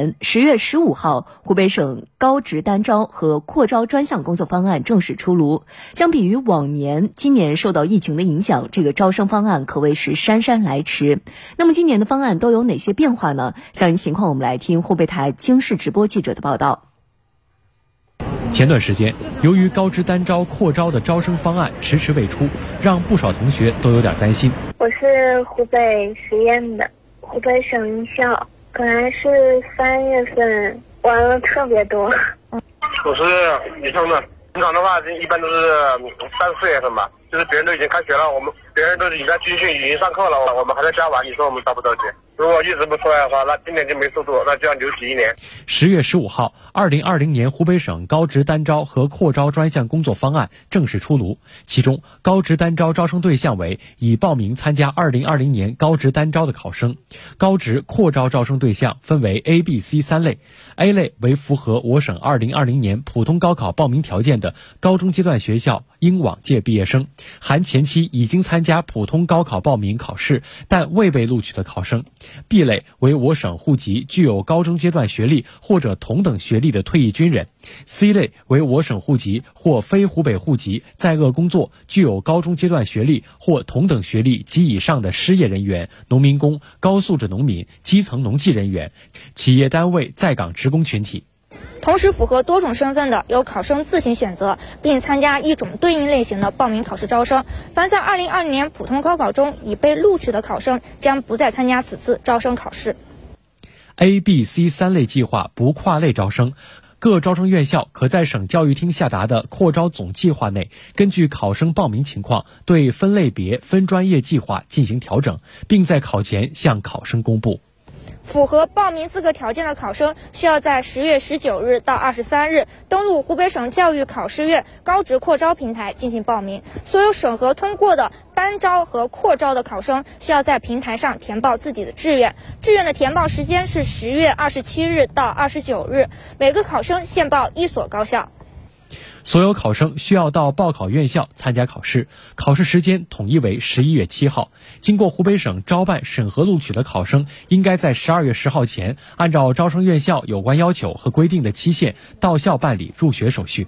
嗯，十月十五号，湖北省高职单招和扩招专项工作方案正式出炉。相比于往年，今年受到疫情的影响，这个招生方案可谓是姗姗来迟。那么，今年的方案都有哪些变化呢？详细情况，我们来听湖北台经视直播记者的报道。前段时间，由于高职单招、扩招的招生方案迟迟未出，让不少同学都有点担心。我是湖北十堰的，湖北省艺校。本来是三月份，玩了特别多。我是女生的，平常的话一般都是三四月份吧，就是别人都已经开学了，我们别人都已经在军训，已经上课了，我们还在家玩，你说我们着不着急？如果一直不出来的话，那今年就没速度，那就要留级一年。十月十五号，二零二零年湖北省高职单招和扩招专项工作方案正式出炉。其中，高职单招招生对象为已报名参加二零二零年高职单招的考生；高职扩招招生对象分为 A、B、C 三类。A 类为符合我省二零二零年普通高考报名条件的高中阶段学校应往届毕业生，含前期已经参加普通高考报名考试但未被录取的考生。B 类为我省户籍、具有高中阶段学历或者同等学历的退役军人；C 类为我省户籍或非湖北户籍在鄂工作、具有高中阶段学历或同等学历及以上的失业人员、农民工、高素质农民、基层农技人员、企业单位在岗职工群体。同时符合多种身份的，由考生自行选择并参加一种对应类型的报名考试招生。凡在2020年普通高考中已被录取的考生，将不再参加此次招生考试。A、B、C 三类计划不跨类招生，各招生院校可在省教育厅下达的扩招总计划内，根据考生报名情况，对分类别、分专业计划进行调整，并在考前向考生公布。符合报名资格条件的考生，需要在十月十九日到二十三日登录湖北省教育考试院高职扩招平台进行报名。所有审核通过的单招和扩招的考生，需要在平台上填报自己的志愿。志愿的填报时间是十月二十七日到二十九日，每个考生限报一所高校。所有考生需要到报考院校参加考试，考试时间统一为十一月七号。经过湖北省招办审核录取的考生，应该在十二月十号前，按照招生院校有关要求和规定的期限到校办理入学手续。